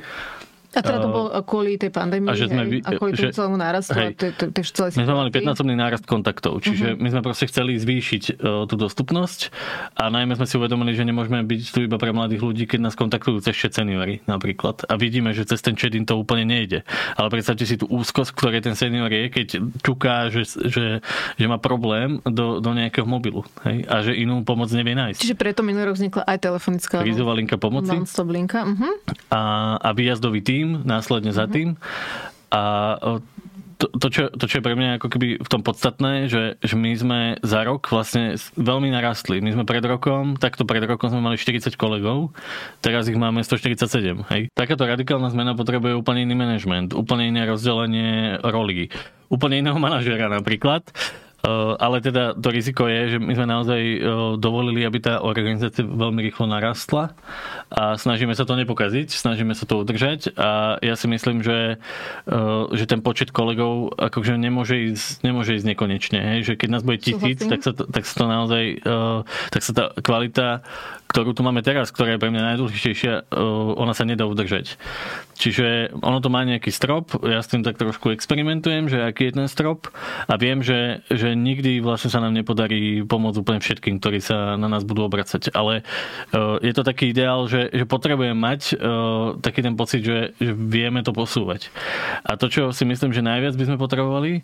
a teda to bolo kvôli tej pandémii a, že sme, hej, a kvôli tomu celému nárastu hej, tej, tej, tej celej My sme mali 15 nárast kontaktov, čiže uh-huh. my sme proste chceli zvýšiť uh, tú dostupnosť a najmä sme si uvedomili, že nemôžeme byť tu iba pre mladých ľudí, keď nás kontaktujú cez seniory napríklad. A vidíme, že cez ten chat to úplne nejde. Ale predstavte si tú úzkosť, ktoré ten senior je, keď čuká, že, že, že má problém do, do nejakého mobilu hej, a že inú pomoc nevie nájsť. Čiže preto minulý rok vznikla aj telefonická Krízová linka pomoci. linka. Uh-huh. A, a výjazdový tým tým, následne za mhm. tým. A to, to, čo, to, čo je pre mňa ako keby v tom podstatné, že, že my sme za rok vlastne veľmi narastli. My sme pred rokom, takto pred rokom sme mali 40 kolegov, teraz ich máme 147. Hej. Takáto radikálna zmena potrebuje úplne iný manažment, úplne iné rozdelenie rolí, úplne iného manažera napríklad ale teda to riziko je, že my sme naozaj dovolili, aby tá organizácia veľmi rýchlo narastla a snažíme sa to nepokaziť, snažíme sa to udržať a ja si myslím, že, že ten počet kolegov akože nemôže ísť, nemôže ísť nekonečne. Hej? Že keď nás bude tisíc, tak sa, to, tak sa to naozaj, tak sa tá kvalita, ktorú tu máme teraz, ktorá je pre mňa najdôležitejšia, ona sa nedá udržať. Čiže ono to má nejaký strop, ja s tým tak trošku experimentujem, že aký je ten strop a viem, že, že nikdy vlastne sa nám nepodarí pomôcť úplne všetkým, ktorí sa na nás budú obracať. Ale uh, je to taký ideál, že, že potrebujem mať uh, taký ten pocit, že, že vieme to posúvať. A to, čo si myslím, že najviac by sme potrebovali,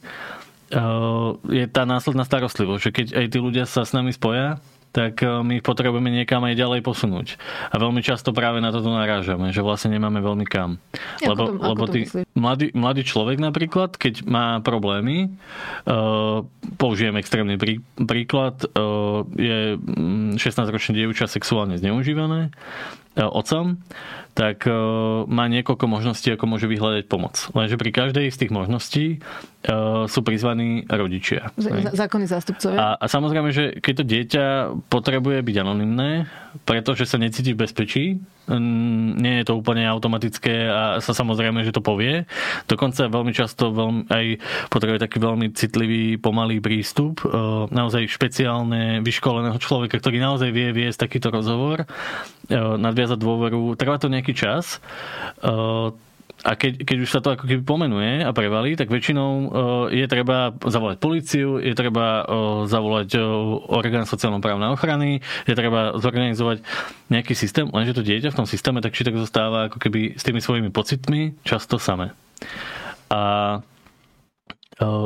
uh, je tá následná starostlivosť, že keď aj tí ľudia sa s nami spoja, tak eh, my ich potrebujeme niekam aj ďalej posunúť. A veľmi často práve na toto narážame, že vlastne nemáme veľmi kam. Ako lebo, to, lebo ty, mladý, mladý človek napríklad, keď má problémy, uh, použijem extrémny prí, príklad, uh, je 16-ročné mm, dievča sexuálne zneužívané otcom, tak uh, má niekoľko možností, ako môže vyhľadať pomoc. Lenže pri každej z tých možností uh, sú prizvaní rodičia. Z- zákonní zástupcovia. A, a samozrejme, že keď to dieťa potrebuje byť anonymné, pretože sa necíti v bezpečí, nie je to úplne automatické a sa samozrejme, že to povie. Dokonca veľmi často veľmi, aj potrebuje taký veľmi citlivý, pomalý prístup, naozaj špeciálne vyškoleného človeka, ktorý naozaj vie viesť takýto rozhovor, uh, nadviazať dôveru. Trvá to nejaký čas. Uh, a keď, keď už sa to ako keby pomenuje a prevalí, tak väčšinou uh, je treba zavolať policiu, je treba uh, zavolať orgán sociálno-právnej ochrany, je treba zorganizovať nejaký systém, lenže to dieťa v tom systéme tak či tak zostáva ako keby s tými svojimi pocitmi často samé. A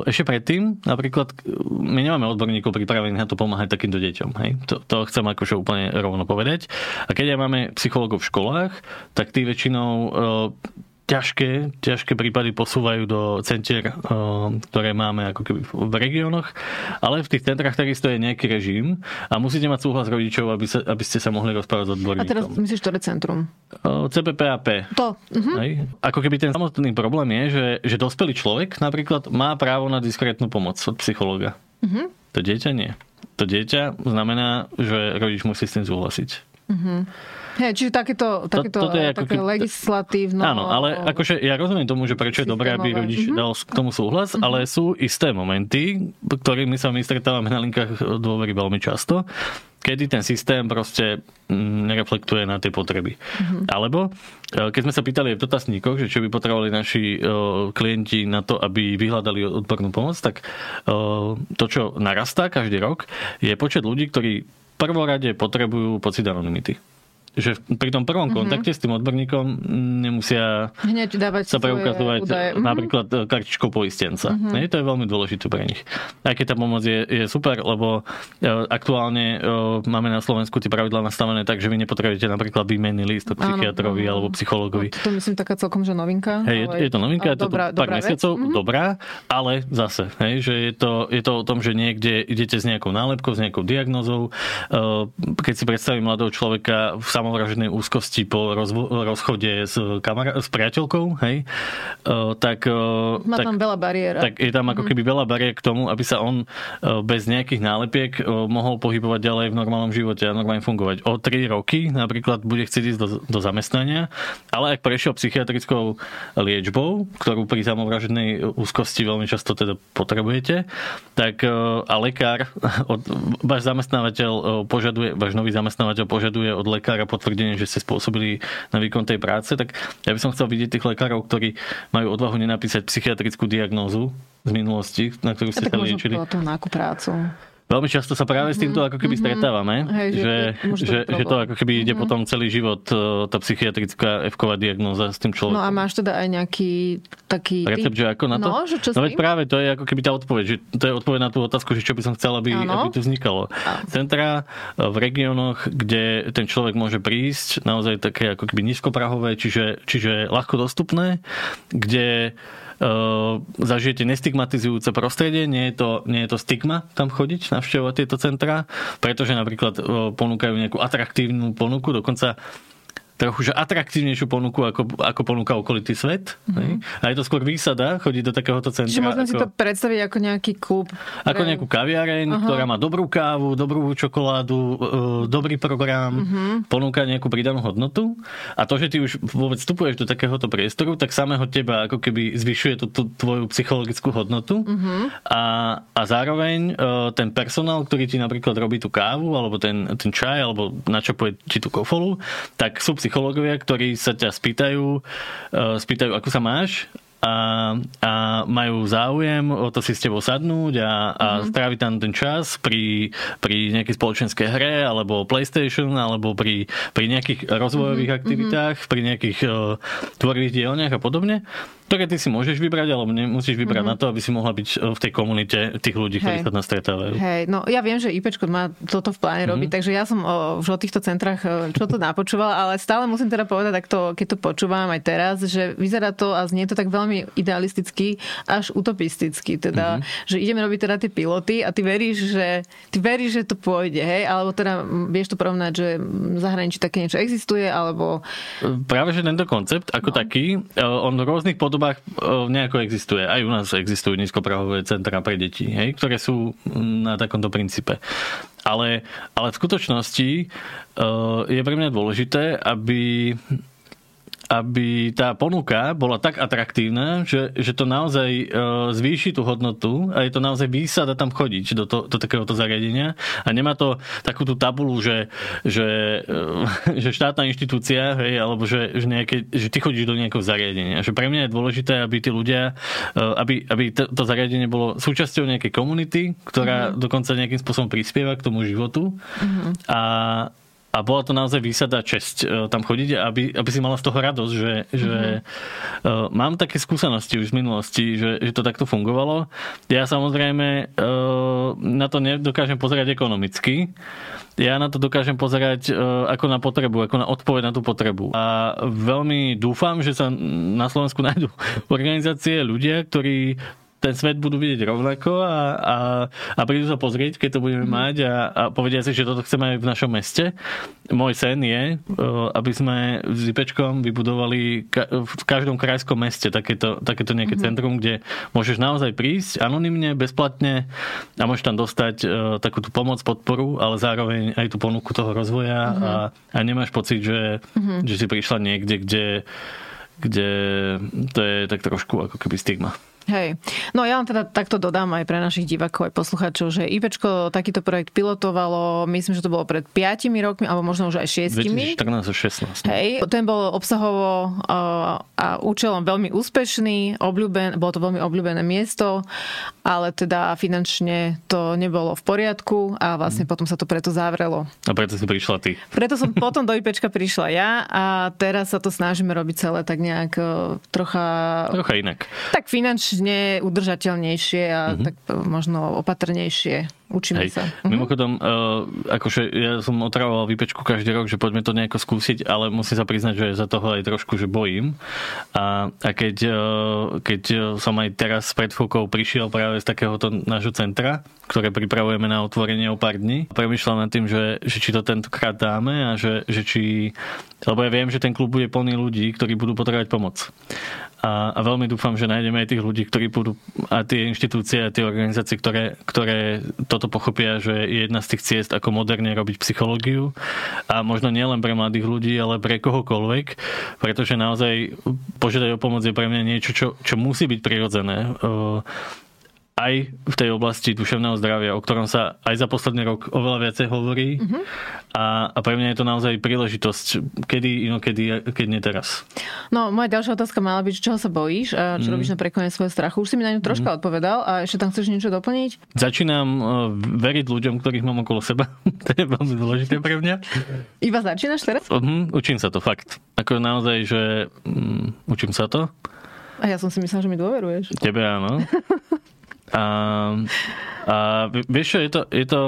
ešte predtým, napríklad, my nemáme odborníkov pripravených na to pomáhať takýmto deťom. Hej? To, to chcem akože úplne rovno povedať. A keď aj máme psychologov v školách, tak tí väčšinou ťažké, ťažké prípady posúvajú do centier, eh, ktoré máme ako keby v regiónoch, ale v tých centrách takisto je nejaký režim a musíte mať súhlas rodičov, aby, sa, aby ste sa mohli rozprávať s odborníkom. A teraz myslíš, ktoré centrum? Eh, CPPAP. To. Uh-huh. Hej. Ako keby ten samotný problém je, že, že dospelý človek napríklad má právo na diskrétnu pomoc od psychologa. Uh-huh. To dieťa nie. To dieťa znamená, že rodič musí s tým súhlasiť. Uh-huh. Hej, čiže takéto, takéto to, to je ako také keby, legislatívno... Áno, ale akože ja rozumiem tomu, že prečo je dobré, aby rodič mm-hmm. dal k tomu súhlas, mm-hmm. ale sú isté momenty, ktorými sa my stretávame na linkách dôvery veľmi často, kedy ten systém proste mm, nereflektuje na tie potreby. Mm-hmm. Alebo e, keď sme sa pýtali v dotazníkoch, že čo by potrebovali naši klienti na to, aby vyhľadali odbornú pomoc, tak to, čo narastá každý rok, je počet ľudí, ktorí prvorade potrebujú pocit anonymity že pri tom prvom mm-hmm. kontakte s tým odborníkom nemusia Hneď dávať sa preukazovať mm-hmm. napríklad e, kartičkou poistenca. Mm-hmm. Nie, to je veľmi dôležité pre nich. Aj keď tá pomoc je, je super, lebo e, aktuálne e, máme na Slovensku tie pravidlá nastavené tak, že vy nepotrebujete napríklad výmenný list od psychiatrovi alebo psychologovi. To, to myslím taká celkom, že novinka. Hej, ale... je, je to novinka, je to dobrá, pár dobrá mesiacov, mm-hmm. dobrá, ale zase, hej, že je to, je to o tom, že niekde idete s nejakou nálepkou, s nejakou diagnozou. Keď si predstavím mladého človeka v samovražednej úzkosti po rozvo- rozchode s, kamar- s priateľkou, hej, uh, tak... Uh, Má tak, tam veľa bariér. Tak je tam ako mhm. keby veľa bariér k tomu, aby sa on uh, bez nejakých nálepiek uh, mohol pohybovať ďalej v normálnom živote a normálne fungovať. O 3 roky napríklad bude chcieť ísť do, do zamestnania, ale ak prešiel psychiatrickou liečbou, ktorú pri samovražednej úzkosti veľmi často teda potrebujete, tak uh, a lekár, od, váš zamestnávateľ uh, požaduje, váš nový zamestnávateľ požaduje od lekára potvrdenie, že ste spôsobili na výkon tej práce, tak ja by som chcel vidieť tých lekárov, ktorí majú odvahu nenapísať psychiatrickú diagnózu z minulosti, na ktorú ste sa liečili. Ja tak prácu. Veľmi často sa práve s týmto ako keby mm-hmm. stretávame, Hej, že, že, že, že to ako keby ide mm-hmm. potom celý život e, tá psychiatrická f diagnóza s tým človekom. No a máš teda aj nejaký taký... Recept, že ako na to? No, že čo no veď práve to je ako keby tá odpoveď, že to je odpoveď na tú otázku, že čo by som chcel, aby, aby tu vznikalo. Centra e, v regiónoch, kde ten človek môže prísť, naozaj také ako keby nízkoprahové, čiže, čiže ľahko dostupné, kde zažijete nestigmatizujúce prostredie, nie je, to, nie je to stigma tam chodiť, navštevovať tieto centrá, pretože napríklad ehm, ponúkajú nejakú atraktívnu ponuku, dokonca trochu že atraktívnejšiu ponuku, ako, ako ponúka okolitý svet. Mm-hmm. A je to skôr výsada chodiť do takéhoto centra. Čiže môžeme ako, si to predstaviť ako nejaký klub. Ako nejakú kaviareň, Aha. ktorá má dobrú kávu, dobrú čokoládu, e, dobrý program, mm-hmm. ponúka nejakú pridanú hodnotu. A to, že ty už vôbec vstupuješ do takéhoto priestoru, tak samého teba ako keby zvyšuje tú, tú tvoju psychologickú hodnotu. Mm-hmm. A, a zároveň e, ten personál, ktorý ti napríklad robí tú kávu, alebo ten, ten čaj, alebo načapuje ti tú kofolu, tak sú psychológovia, ktorí sa ťa spýtajú, uh, spýtajú, ako sa máš a, a majú záujem o to si s tebou sadnúť a, a mm-hmm. stráviť tam ten čas pri, pri nejakej spoločenskej hre alebo PlayStation alebo pri, pri nejakých rozvojových mm-hmm. aktivitách, pri nejakých uh, tvorivých dielniach a podobne ktoré ty si môžeš vybrať, alebo nemusíš vybrať mm-hmm. na to, aby si mohla byť v tej komunite tých ľudí, ktorí sa nás stretávajú. Hej, no ja viem, že IPčko má toto v pláne mm-hmm. robiť, takže ja som o, už o týchto centrách čo to napočúvala, ale stále musím teda povedať, takto, keď to počúvam aj teraz, že vyzerá to a znie to tak veľmi idealisticky, až utopisticky, teda, mm-hmm. že ideme robiť teda tie piloty a ty veríš, že ty veríš, že to pôjde, hej, alebo teda vieš to porovnať, že v zahraničí také niečo existuje, alebo... Práve, že tento koncept ako no. taký, e, on v rôznych podobách podobách nejako existuje. Aj u nás existujú nízkoprahové centra pre deti, hej, ktoré sú na takomto princípe. Ale, ale v skutočnosti je pre mňa dôležité, aby aby tá ponuka bola tak atraktívna, že, že to naozaj e, zvýši tú hodnotu a je to naozaj výsada tam chodiť do, to, do takéhoto zariadenia a nemá to takú tú tabulu, že, že, e, [laughs] že štátna inštitúcia, hej, alebo že, že, nejaké, že ty chodíš do nejakého zariadenia. Že pre mňa je dôležité, aby tí ľudia, e, aby, aby to, to zariadenie bolo súčasťou nejakej komunity, ktorá mm-hmm. dokonca nejakým spôsobom prispieva k tomu životu mm-hmm. a, a bola to naozaj výsada česť uh, tam chodiť, aby, aby si mala z toho radosť, že, mm-hmm. že uh, mám také skúsenosti už z minulosti, že, že to takto fungovalo. Ja samozrejme uh, na to nedokážem pozerať ekonomicky. Ja na to dokážem pozerať uh, ako na potrebu, ako na odpoveď na tú potrebu. A veľmi dúfam, že sa na Slovensku [laughs] nájdú organizácie, ľudia, ktorí ten svet budú vidieť rovnako a, a, a prídu sa pozrieť, keď to budeme mm. mať a, a povedia si, že toto chceme aj v našom meste. Môj sen je, aby sme s IPčkom vybudovali v každom krajskom meste takéto, takéto nejaké mm. centrum, kde môžeš naozaj prísť anonymne, bezplatne a môžeš tam dostať takú tú pomoc, podporu, ale zároveň aj tú ponuku toho rozvoja mm. a, a nemáš pocit, že, mm. že si prišla niekde, kde kde to je tak trošku ako keby stigma. Hej. No ja vám teda takto dodám aj pre našich divákov, aj poslucháčov, že IPčko takýto projekt pilotovalo, myslím, že to bolo pred 5 rokmi, alebo možno už aj 6. 2014 16. Hej. Ten bol obsahovo a účelom veľmi úspešný, obľúben, bolo to veľmi obľúbené miesto, ale teda finančne to nebolo v poriadku a vlastne mm. potom sa to preto zavrelo. A preto si prišla ty. Preto som [laughs] potom do IPčka prišla ja a teraz sa to snažíme robiť celé tak nejak trocha... Trocha inak. Tak finančne finančne udržateľnejšie a mm-hmm. tak možno opatrnejšie. Učíme Hej. sa. Mm-hmm. Mimochodom, uh, akože ja som otravoval výpečku každý rok, že poďme to nejako skúsiť, ale musím sa priznať, že za toho aj trošku, že bojím. A, a keď, uh, keď som aj teraz pred chvíľkou prišiel práve z takéhoto nášho centra, ktoré pripravujeme na otvorenie o pár dní, premyšľam nad tým, že, že či to tentokrát dáme a že, že či... Lebo ja viem, že ten klub bude plný ľudí, ktorí budú potrebovať pomoc. A, a veľmi dúfam, že nájdeme aj tých ľudí, ktorí budú a tie inštitúcie a tie organizácie, ktoré, ktoré toto pochopia, že je jedna z tých ciest, ako moderne robiť psychológiu. A možno nielen pre mladých ľudí, ale pre kohokoľvek, pretože naozaj požiadať o pomoc je pre mňa niečo, čo, čo musí byť prirodzené aj v tej oblasti duševného zdravia, o ktorom sa aj za posledný rok oveľa viacej hovorí. Mm-hmm. A, a pre mňa je to naozaj príležitosť, kedy inokedy, keď nie teraz. No, moja ďalšia otázka mala byť, čoho sa bojíš a čo mm. robíš na prekonanie svojho strachu. Už si mi na ňu troška mm. odpovedal a ešte tam chceš niečo doplniť? Začínam uh, veriť ľuďom, ktorých mám okolo seba. [laughs] to je veľmi dôležité pre mňa. Iba začínaš teraz? Uh-huh, učím sa to, fakt. Ako naozaj, že um, učím sa to. A ja som si myslela, že mi dôveruješ. Tebe áno. [laughs] A, a vieš čo, je to, je to,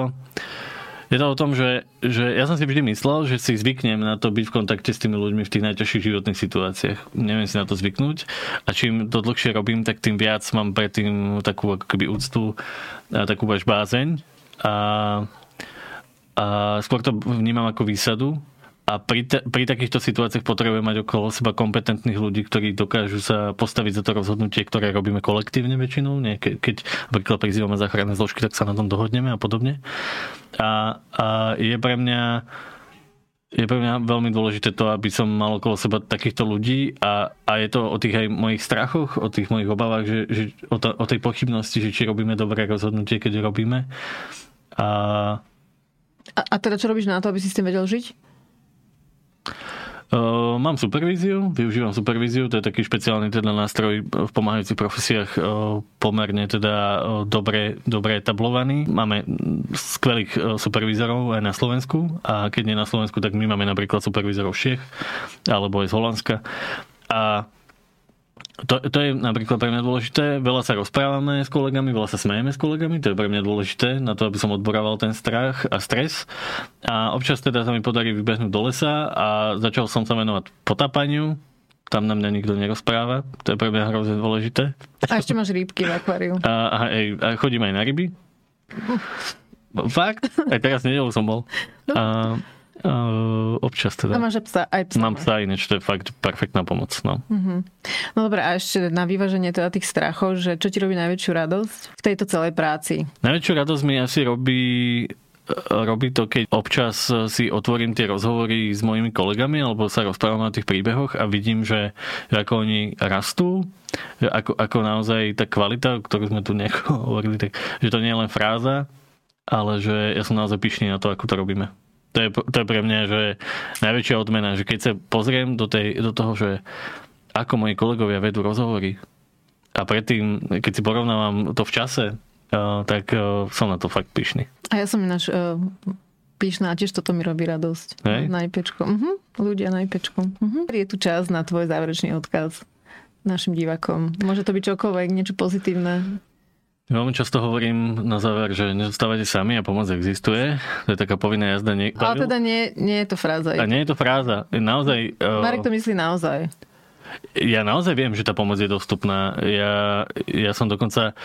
je to o tom, že, že ja som si vždy myslel, že si zvyknem na to byť v kontakte s tými ľuďmi v tých najťažších životných situáciách. Neviem si na to zvyknúť. A čím to dlhšie robím, tak tým viac mám predtým takú ako keby úctu a takú až bázeň. A, a skôr to vnímam ako výsadu, a pri, te, pri takýchto situáciách potrebujeme mať okolo seba kompetentných ľudí, ktorí dokážu sa postaviť za to rozhodnutie, ktoré robíme kolektívne väčšinou. Nie, ke, keď napríklad prizývame záchranné zložky, tak sa na tom dohodneme a podobne. A, a je pre mňa je pre mňa veľmi dôležité to, aby som mal okolo seba takýchto ľudí a, a je to o tých aj mojich strachoch, o tých mojich obavách, že, že o, to, o tej pochybnosti, že či robíme dobré rozhodnutie, keď robíme. A... a... A teda čo robíš na to, aby si s tým vedel žiť? Uh, mám supervíziu, využívam supervíziu, to je taký špeciálny teda nástroj v pomáhajúcich profesiách uh, pomerne teda uh, dobre, dobre etablovaný. Máme skvelých uh, supervízorov aj na Slovensku a keď nie na Slovensku, tak my máme napríklad supervízorov Čech alebo aj z Holandska. A to, to je napríklad pre mňa dôležité. Veľa sa rozprávame s kolegami, veľa sa smejeme s kolegami. To je pre mňa dôležité na to, aby som odborával ten strach a stres. A občas teda sa mi podarí vybehnúť do lesa a začal som sa venovať potápaniu. Tam na mňa nikto nerozpráva. To je pre mňa hrozne dôležité. A ešte máš rybky v akváriu. A, a, a chodím aj na ryby. Fakt? Aj teraz nedelu som bol. No. A, občas teda. A máš psa, aj psa. Mám psa, ináč to je fakt perfektná pomoc. No. Uh-huh. no dobre, a ešte na vyváženie teda tých strachov, že čo ti robí najväčšiu radosť v tejto celej práci? Najväčšiu radosť mi asi robí robí to, keď občas si otvorím tie rozhovory s mojimi kolegami alebo sa rozprávam o tých príbehoch a vidím, že ako oni rastú, že ako, ako naozaj tá kvalita, ktorú sme tu nejako [laughs] hovorili, tak, že to nie je len fráza, ale že ja som naozaj pyšný na to, ako to robíme to je, to je pre mňa že najväčšia odmena, že keď sa pozriem do, tej, do toho, že ako moji kolegovia vedú rozhovory a predtým, keď si porovnávam to v čase, uh, tak uh, som na to fakt pyšný. A ja som ináč uh, pyšná a tiež toto mi robí radosť. Hej? Najpečko. Uh-huh. Ľudia najpečko. Uh-huh. Je tu čas na tvoj záverečný odkaz našim divakom. Môže to byť čokoľvek, niečo pozitívne. Veľmi často hovorím na záver, že nezostávate sami a pomoc existuje. To je taká povinná jazda. Nie... Ale teda nie, nie je to fráza. A nie je to fráza. Naozaj... Marek to myslí naozaj ja naozaj viem, že tá pomoc je dostupná. Ja, ja som dokonca...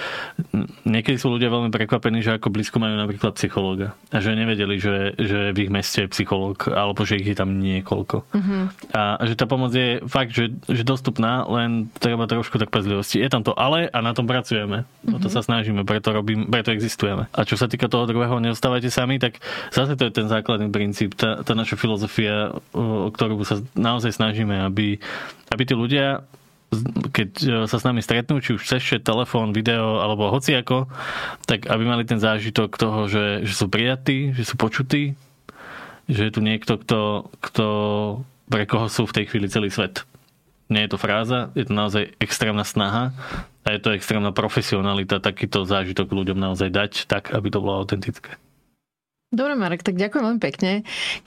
Niekedy sú ľudia veľmi prekvapení, že ako blízko majú napríklad psychológa. A že nevedeli, že, že v ich meste je psychológ, alebo že ich je tam niekoľko. Uh-huh. A že tá pomoc je fakt, že, že dostupná, len treba trošku tak pezlivosti. Je tam to ale a na tom pracujeme. Uh-huh. O to mhm. sa snažíme, preto, robím, preto existujeme. A čo sa týka toho druhého, neostávajte sami, tak zase to je ten základný princíp, tá, tá naša filozofia, o ktorú sa naozaj snažíme, aby aby tí ľudia keď e, sa s nami stretnú, či už cez telefón, video alebo hociako, tak aby mali ten zážitok toho, že, že sú prijatí, že sú počutí, že je tu niekto, kto, kto, pre koho sú v tej chvíli celý svet. Nie je to fráza, je to naozaj extrémna snaha a je to extrémna profesionalita takýto zážitok ľuďom naozaj dať tak, aby to bolo autentické. Dobre, Marek, tak ďakujem veľmi pekne.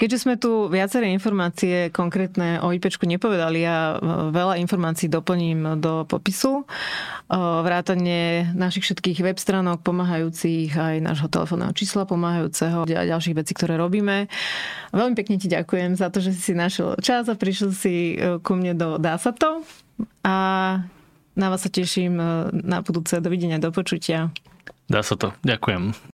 Keďže sme tu viaceré informácie konkrétne o IPčku nepovedali, ja e, veľa informácií doplním do popisu. E, vrátanie našich všetkých web stránok pomáhajúcich aj nášho telefónneho čísla pomáhajúceho a ďalších vecí, ktoré robíme. Veľmi pekne ti ďakujem za to, že si našiel čas a prišiel si e, ku mne do Dá sa to. A na vás sa teším na budúce. Dovidenia, do počutia. Dá sa to. Ďakujem.